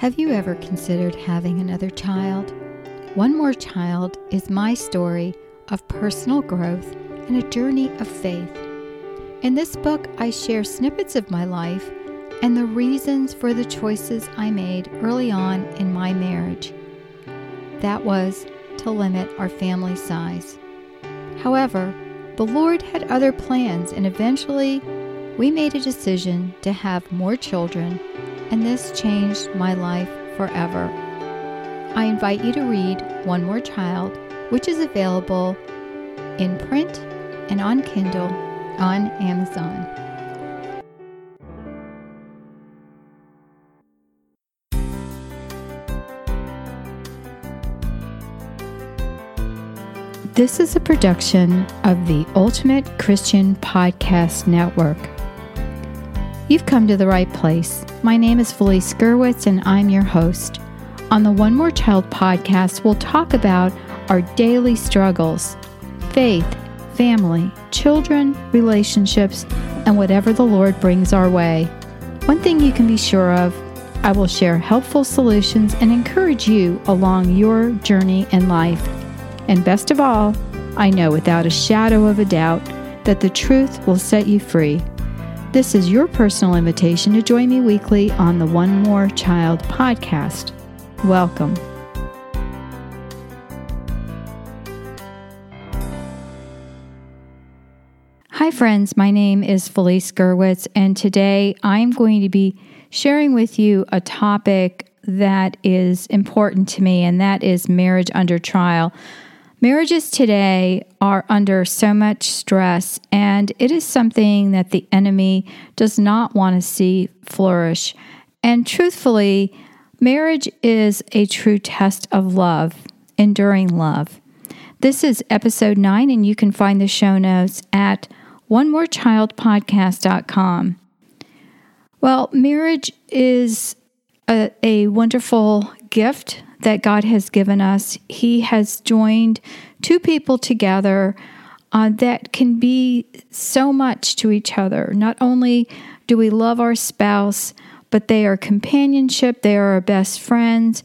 Have you ever considered having another child? One More Child is my story of personal growth and a journey of faith. In this book, I share snippets of my life and the reasons for the choices I made early on in my marriage. That was to limit our family size. However, the Lord had other plans, and eventually we made a decision to have more children and this changed my life forever. I invite you to read One More Child, which is available in print and on Kindle on Amazon. This is a production of the Ultimate Christian Podcast Network. You've come to the right place. My name is Felice Gerwitz, and I'm your host. On the One More Child podcast, we'll talk about our daily struggles faith, family, children, relationships, and whatever the Lord brings our way. One thing you can be sure of I will share helpful solutions and encourage you along your journey in life. And best of all, I know without a shadow of a doubt that the truth will set you free. This is your personal invitation to join me weekly on the One More Child podcast. Welcome. Hi, friends. My name is Felice Gerwitz, and today I'm going to be sharing with you a topic that is important to me, and that is marriage under trial. Marriages today are under so much stress, and it is something that the enemy does not want to see flourish. And truthfully, marriage is a true test of love, enduring love. This is episode nine, and you can find the show notes at onemorechildpodcast.com. Well, marriage is a, a wonderful gift that God has given us. He has joined two people together uh, that can be so much to each other. Not only do we love our spouse, but they are companionship, they are our best friends.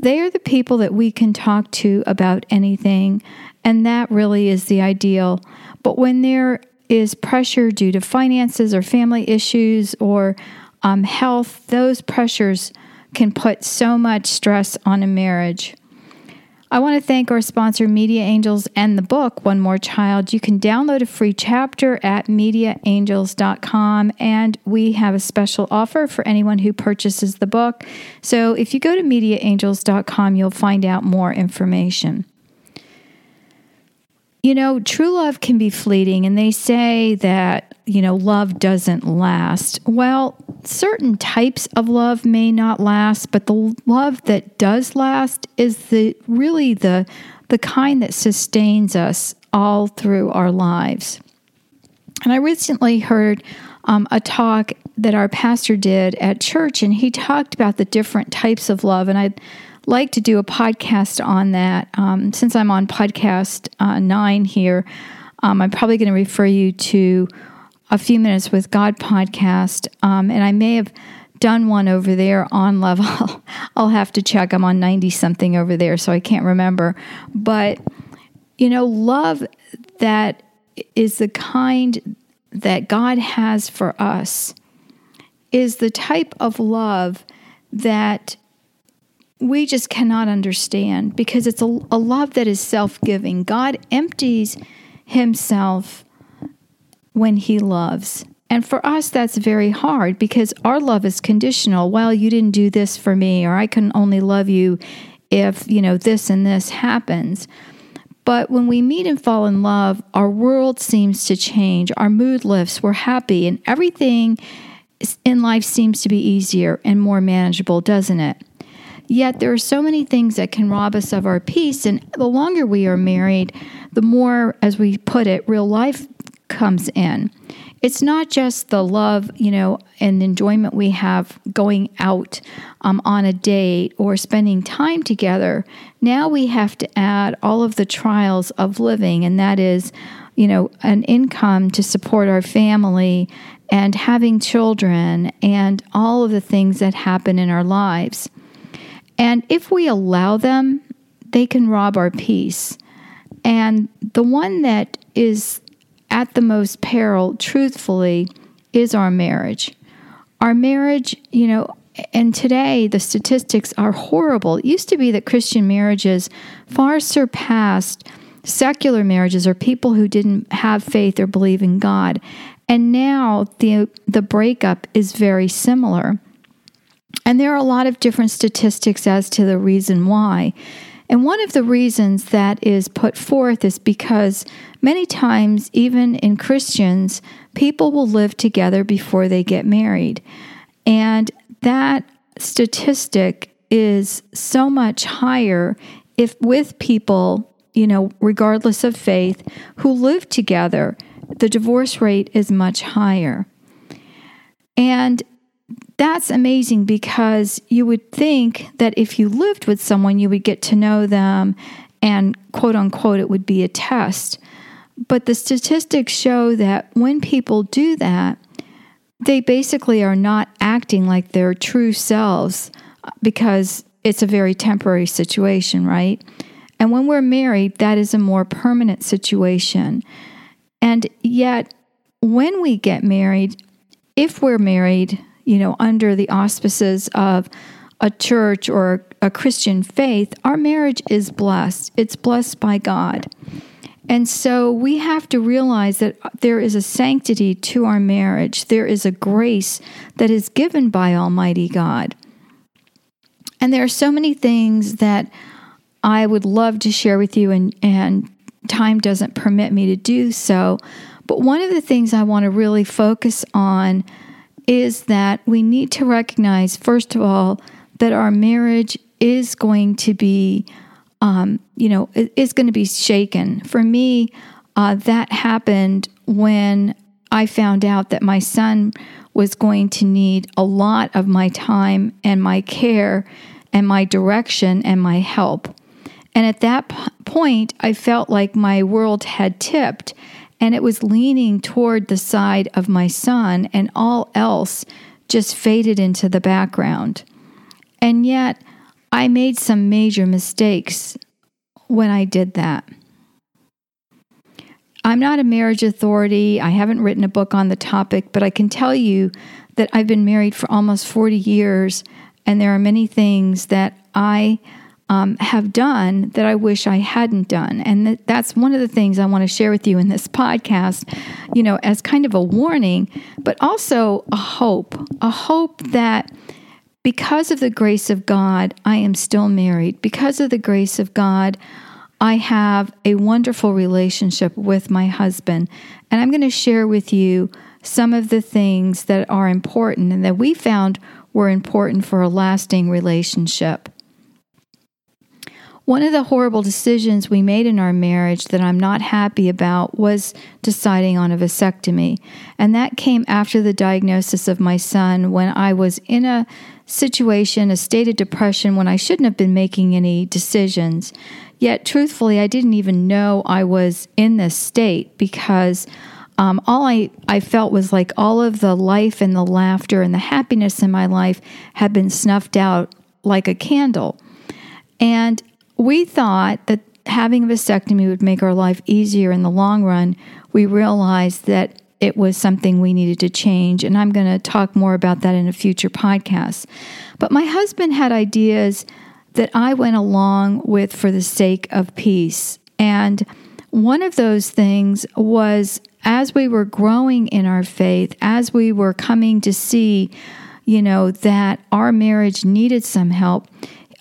They are the people that we can talk to about anything, and that really is the ideal. But when there is pressure due to finances or family issues or um, health, those pressures can put so much stress on a marriage. I want to thank our sponsor, Media Angels, and the book, One More Child. You can download a free chapter at mediaangels.com, and we have a special offer for anyone who purchases the book. So if you go to mediaangels.com, you'll find out more information. You know, true love can be fleeting, and they say that, you know, love doesn't last. Well, certain types of love may not last, but the love that does last is the really the the kind that sustains us all through our lives. And I recently heard um, a talk that our pastor did at church, and he talked about the different types of love. And I'd like to do a podcast on that. Um, since I'm on podcast uh, nine here, um, I'm probably going to refer you to a few minutes with God podcast, um, and I may have done one over there on level. I'll have to check. I'm on 90 something over there, so I can't remember. But, you know, love that is the kind that God has for us is the type of love that we just cannot understand because it's a, a love that is self giving. God empties himself when he loves. And for us, that's very hard because our love is conditional. Well, you didn't do this for me, or I can only love you if, you know, this and this happens. But when we meet and fall in love, our world seems to change. Our mood lifts, we're happy, and everything in life seems to be easier and more manageable, doesn't it? Yet there are so many things that can rob us of our peace. And the longer we are married, the more, as we put it, real life comes in. It's not just the love, you know, and enjoyment we have going out um, on a date or spending time together. Now we have to add all of the trials of living, and that is, you know, an income to support our family and having children and all of the things that happen in our lives. And if we allow them, they can rob our peace. And the one that is at the most peril, truthfully, is our marriage. Our marriage, you know, and today the statistics are horrible. It used to be that Christian marriages far surpassed secular marriages or people who didn't have faith or believe in God. And now the the breakup is very similar. And there are a lot of different statistics as to the reason why. And one of the reasons that is put forth is because many times, even in Christians, people will live together before they get married. And that statistic is so much higher if with people, you know, regardless of faith, who live together, the divorce rate is much higher. And that's amazing because you would think that if you lived with someone, you would get to know them and quote unquote, it would be a test. But the statistics show that when people do that, they basically are not acting like their true selves because it's a very temporary situation, right? And when we're married, that is a more permanent situation. And yet, when we get married, if we're married, you know, under the auspices of a church or a Christian faith, our marriage is blessed. It's blessed by God. And so we have to realize that there is a sanctity to our marriage. There is a grace that is given by Almighty God. And there are so many things that I would love to share with you, and, and time doesn't permit me to do so. But one of the things I want to really focus on is that we need to recognize, first of all, that our marriage is going to be, um, you know, is going to be shaken. For me, uh, that happened when I found out that my son was going to need a lot of my time and my care and my direction and my help. And at that p- point, I felt like my world had tipped and it was leaning toward the side of my son, and all else just faded into the background. And yet, I made some major mistakes when I did that. I'm not a marriage authority. I haven't written a book on the topic, but I can tell you that I've been married for almost 40 years, and there are many things that I um, have done that I wish I hadn't done. And th- that's one of the things I want to share with you in this podcast, you know, as kind of a warning, but also a hope, a hope that because of the grace of God, I am still married. Because of the grace of God, I have a wonderful relationship with my husband. And I'm going to share with you some of the things that are important and that we found were important for a lasting relationship. One of the horrible decisions we made in our marriage that I'm not happy about was deciding on a vasectomy. And that came after the diagnosis of my son when I was in a situation, a state of depression, when I shouldn't have been making any decisions. Yet, truthfully, I didn't even know I was in this state because. Um, all I, I felt was like all of the life and the laughter and the happiness in my life had been snuffed out like a candle. And we thought that having a vasectomy would make our life easier in the long run. We realized that it was something we needed to change, and I'm going to talk more about that in a future podcast. But my husband had ideas that I went along with for the sake of peace. And one of those things was as we were growing in our faith, as we were coming to see, you know, that our marriage needed some help,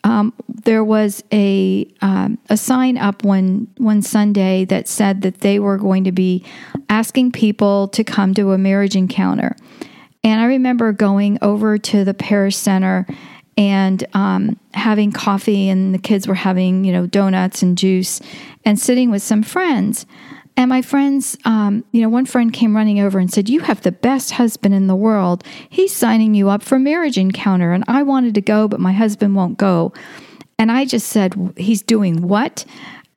um, there was a um, a sign up one one Sunday that said that they were going to be asking people to come to a marriage encounter, and I remember going over to the parish center and um, having coffee, and the kids were having you know donuts and juice, and sitting with some friends. And my friends, um, you know, one friend came running over and said, You have the best husband in the world. He's signing you up for marriage encounter. And I wanted to go, but my husband won't go. And I just said, He's doing what?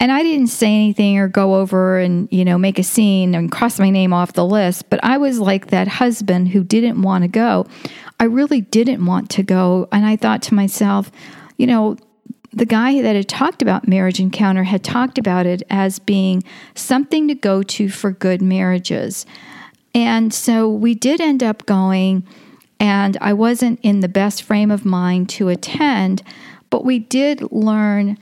And I didn't say anything or go over and, you know, make a scene and cross my name off the list. But I was like that husband who didn't want to go. I really didn't want to go. And I thought to myself, you know, the guy that had talked about marriage encounter had talked about it as being something to go to for good marriages. And so we did end up going, and I wasn't in the best frame of mind to attend, but we did learn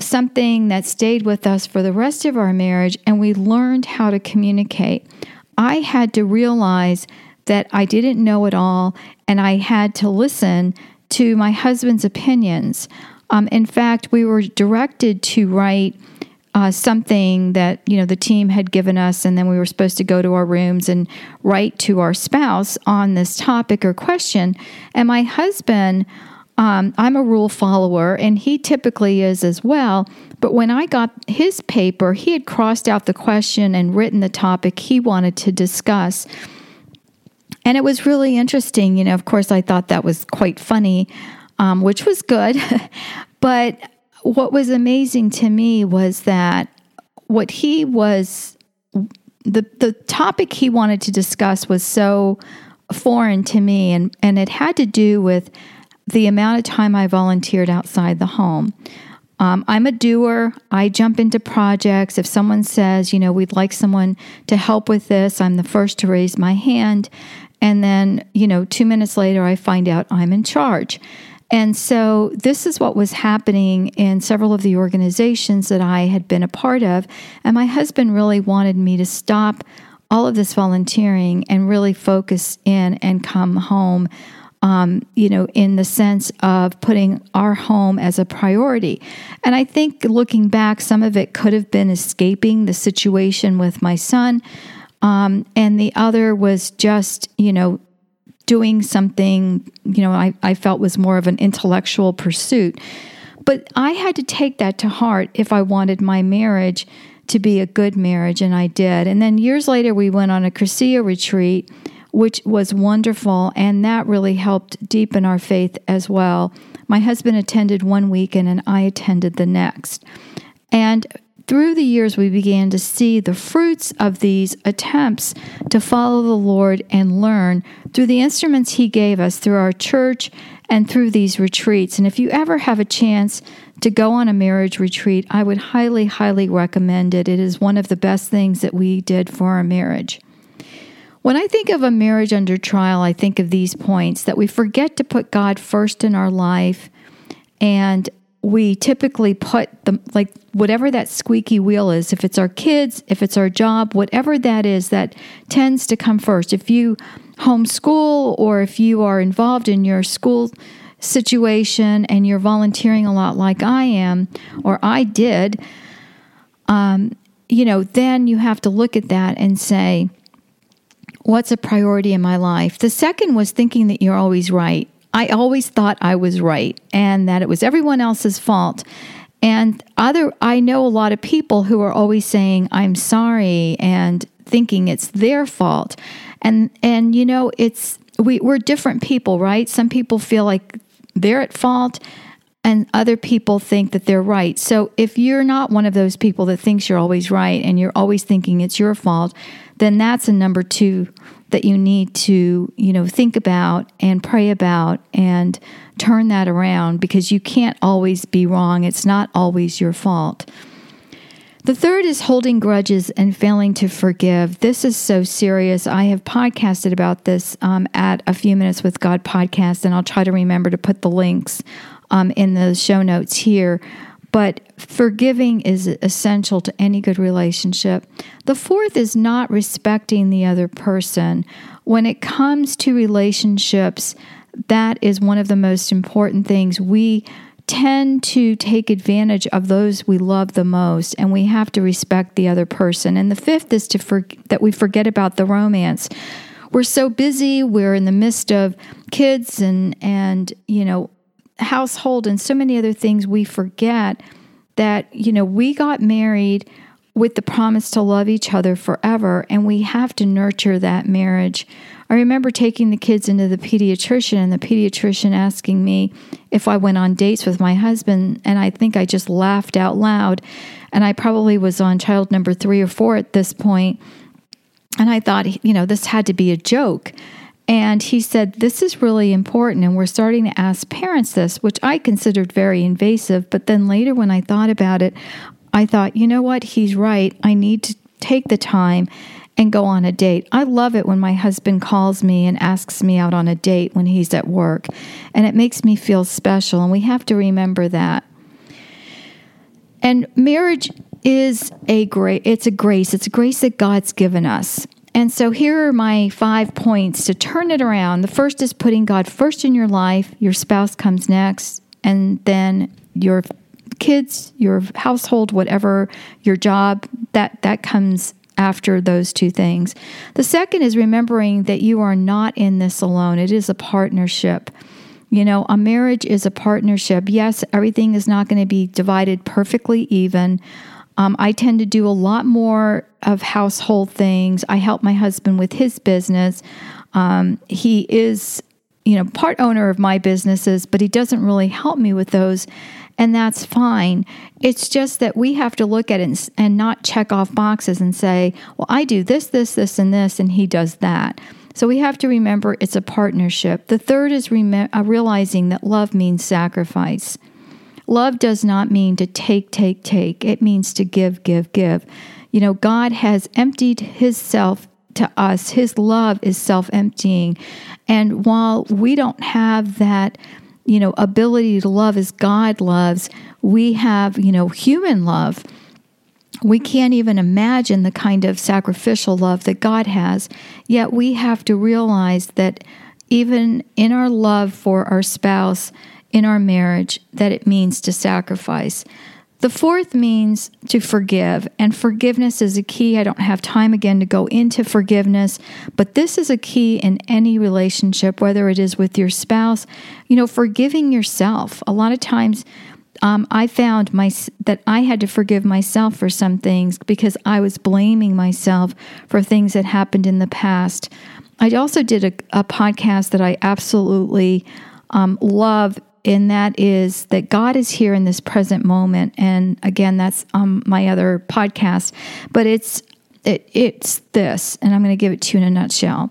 something that stayed with us for the rest of our marriage, and we learned how to communicate. I had to realize that I didn't know it all, and I had to listen to my husband's opinions. Um, in fact, we were directed to write uh, something that you know the team had given us, and then we were supposed to go to our rooms and write to our spouse on this topic or question. And my husband, um, I'm a rule follower, and he typically is as well. But when I got his paper, he had crossed out the question and written the topic he wanted to discuss. And it was really interesting. You know, of course, I thought that was quite funny um, which was good. but what was amazing to me was that what he was the the topic he wanted to discuss was so foreign to me and and it had to do with the amount of time I volunteered outside the home. Um, I'm a doer. I jump into projects. If someone says, you know, we'd like someone to help with this, I'm the first to raise my hand. And then, you know, two minutes later, I find out I'm in charge. And so, this is what was happening in several of the organizations that I had been a part of. And my husband really wanted me to stop all of this volunteering and really focus in and come home. Um, you know, in the sense of putting our home as a priority. And I think looking back, some of it could have been escaping the situation with my son. Um, and the other was just, you know, doing something, you know, I, I felt was more of an intellectual pursuit. But I had to take that to heart if I wanted my marriage to be a good marriage, and I did. And then years later, we went on a Cursillo retreat, which was wonderful, and that really helped deepen our faith as well. My husband attended one weekend, and I attended the next. And through the years, we began to see the fruits of these attempts to follow the Lord and learn through the instruments He gave us, through our church, and through these retreats. And if you ever have a chance to go on a marriage retreat, I would highly, highly recommend it. It is one of the best things that we did for our marriage. When I think of a marriage under trial, I think of these points that we forget to put God first in our life and we typically put the like whatever that squeaky wheel is if it's our kids if it's our job whatever that is that tends to come first. If you homeschool or if you are involved in your school situation and you're volunteering a lot like i am or i did um, you know then you have to look at that and say what's a priority in my life? The second was thinking that you're always right I always thought I was right and that it was everyone else's fault. And other I know a lot of people who are always saying I'm sorry and thinking it's their fault. And and you know, it's we, we're different people, right? Some people feel like they're at fault and other people think that they're right. So if you're not one of those people that thinks you're always right and you're always thinking it's your fault, then that's a number 2 that you need to, you know, think about and pray about and turn that around because you can't always be wrong. It's not always your fault. The third is holding grudges and failing to forgive. This is so serious. I have podcasted about this um, at a few minutes with God podcast, and I'll try to remember to put the links um, in the show notes here. But forgiving is essential to any good relationship. The fourth is not respecting the other person. When it comes to relationships, that is one of the most important things. We tend to take advantage of those we love the most and we have to respect the other person. And the fifth is to for, that we forget about the romance. We're so busy, we're in the midst of kids and and you know household and so many other things, we forget that, you know, we got married with the promise to love each other forever, and we have to nurture that marriage. I remember taking the kids into the pediatrician, and the pediatrician asking me if I went on dates with my husband, and I think I just laughed out loud. And I probably was on child number three or four at this point, And I thought, you know, this had to be a joke. And he said, This is really important. And we're starting to ask parents this, which I considered very invasive. But then later, when I thought about it, I thought, you know what? He's right. I need to take the time and go on a date. I love it when my husband calls me and asks me out on a date when he's at work, and it makes me feel special. And we have to remember that. And marriage is a great it's a grace. It's a grace that God's given us. And so here are my five points to turn it around. The first is putting God first in your life, your spouse comes next, and then your kids, your household, whatever, your job, that that comes after those two things. The second is remembering that you are not in this alone. It is a partnership. You know, a marriage is a partnership. Yes, everything is not going to be divided perfectly even. Um, I tend to do a lot more of household things. I help my husband with his business. Um, he is, you know, part owner of my businesses, but he doesn't really help me with those and that's fine. It's just that we have to look at it and, and not check off boxes and say, well, I do this, this, this, and this, and he does that. So we have to remember it's a partnership. The third is rem- uh, realizing that love means sacrifice. Love does not mean to take, take, take. It means to give, give, give. You know, God has emptied his self to us. His love is self emptying. And while we don't have that you know, ability to love as God loves, we have, you know, human love. We can't even imagine the kind of sacrificial love that God has. Yet we have to realize that even in our love for our spouse, in our marriage, that it means to sacrifice. The fourth means to forgive, and forgiveness is a key. I don't have time again to go into forgiveness, but this is a key in any relationship, whether it is with your spouse, you know, forgiving yourself. A lot of times, um, I found my that I had to forgive myself for some things because I was blaming myself for things that happened in the past. I also did a, a podcast that I absolutely um, love and that is that God is here in this present moment. And again, that's um, my other podcast, but it's it, it's this, and I'm going to give it to you in a nutshell.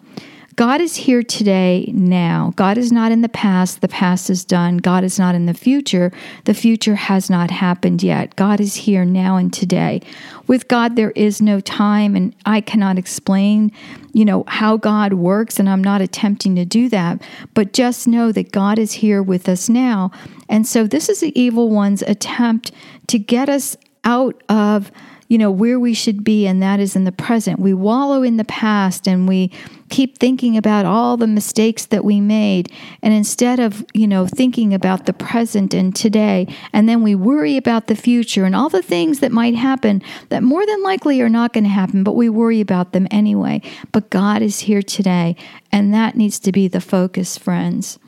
God is here today, now. God is not in the past. The past is done. God is not in the future. The future has not happened yet. God is here now and today. With God, there is no time, and I cannot explain, you know, how God works, and I'm not attempting to do that. But just know that God is here with us now. And so this is the evil one's attempt to get us out of you know, where we should be, and that is in the present. We wallow in the past and we keep thinking about all the mistakes that we made. And instead of, you know, thinking about the present and today, and then we worry about the future and all the things that might happen that more than likely are not going to happen, but we worry about them anyway. But God is here today, and that needs to be the focus, friends.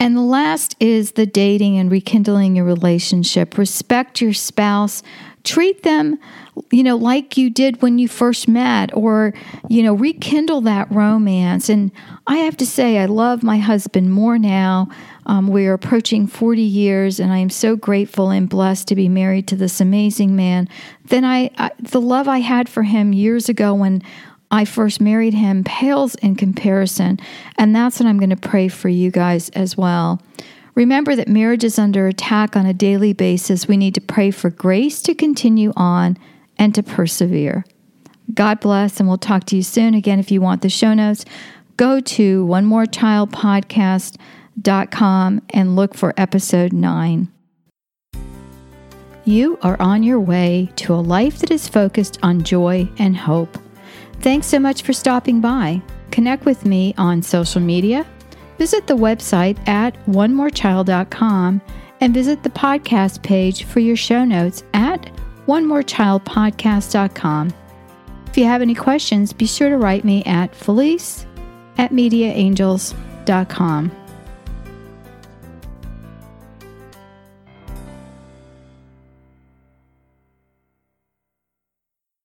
And the last is the dating and rekindling your relationship. Respect your spouse treat them you know like you did when you first met or you know rekindle that romance and i have to say i love my husband more now um, we are approaching 40 years and i am so grateful and blessed to be married to this amazing man than I, I the love i had for him years ago when I first married him pales in comparison. And that's what I'm going to pray for you guys as well. Remember that marriage is under attack on a daily basis. We need to pray for grace to continue on and to persevere. God bless, and we'll talk to you soon. Again, if you want the show notes, go to one more child podcast.com and look for episode 9. You are on your way to a life that is focused on joy and hope. Thanks so much for stopping by. Connect with me on social media Visit the website at onemorechild.com and visit the podcast page for your show notes at onemorechildpodcast.com. If you have any questions, be sure to write me at felice at mediaangels.com.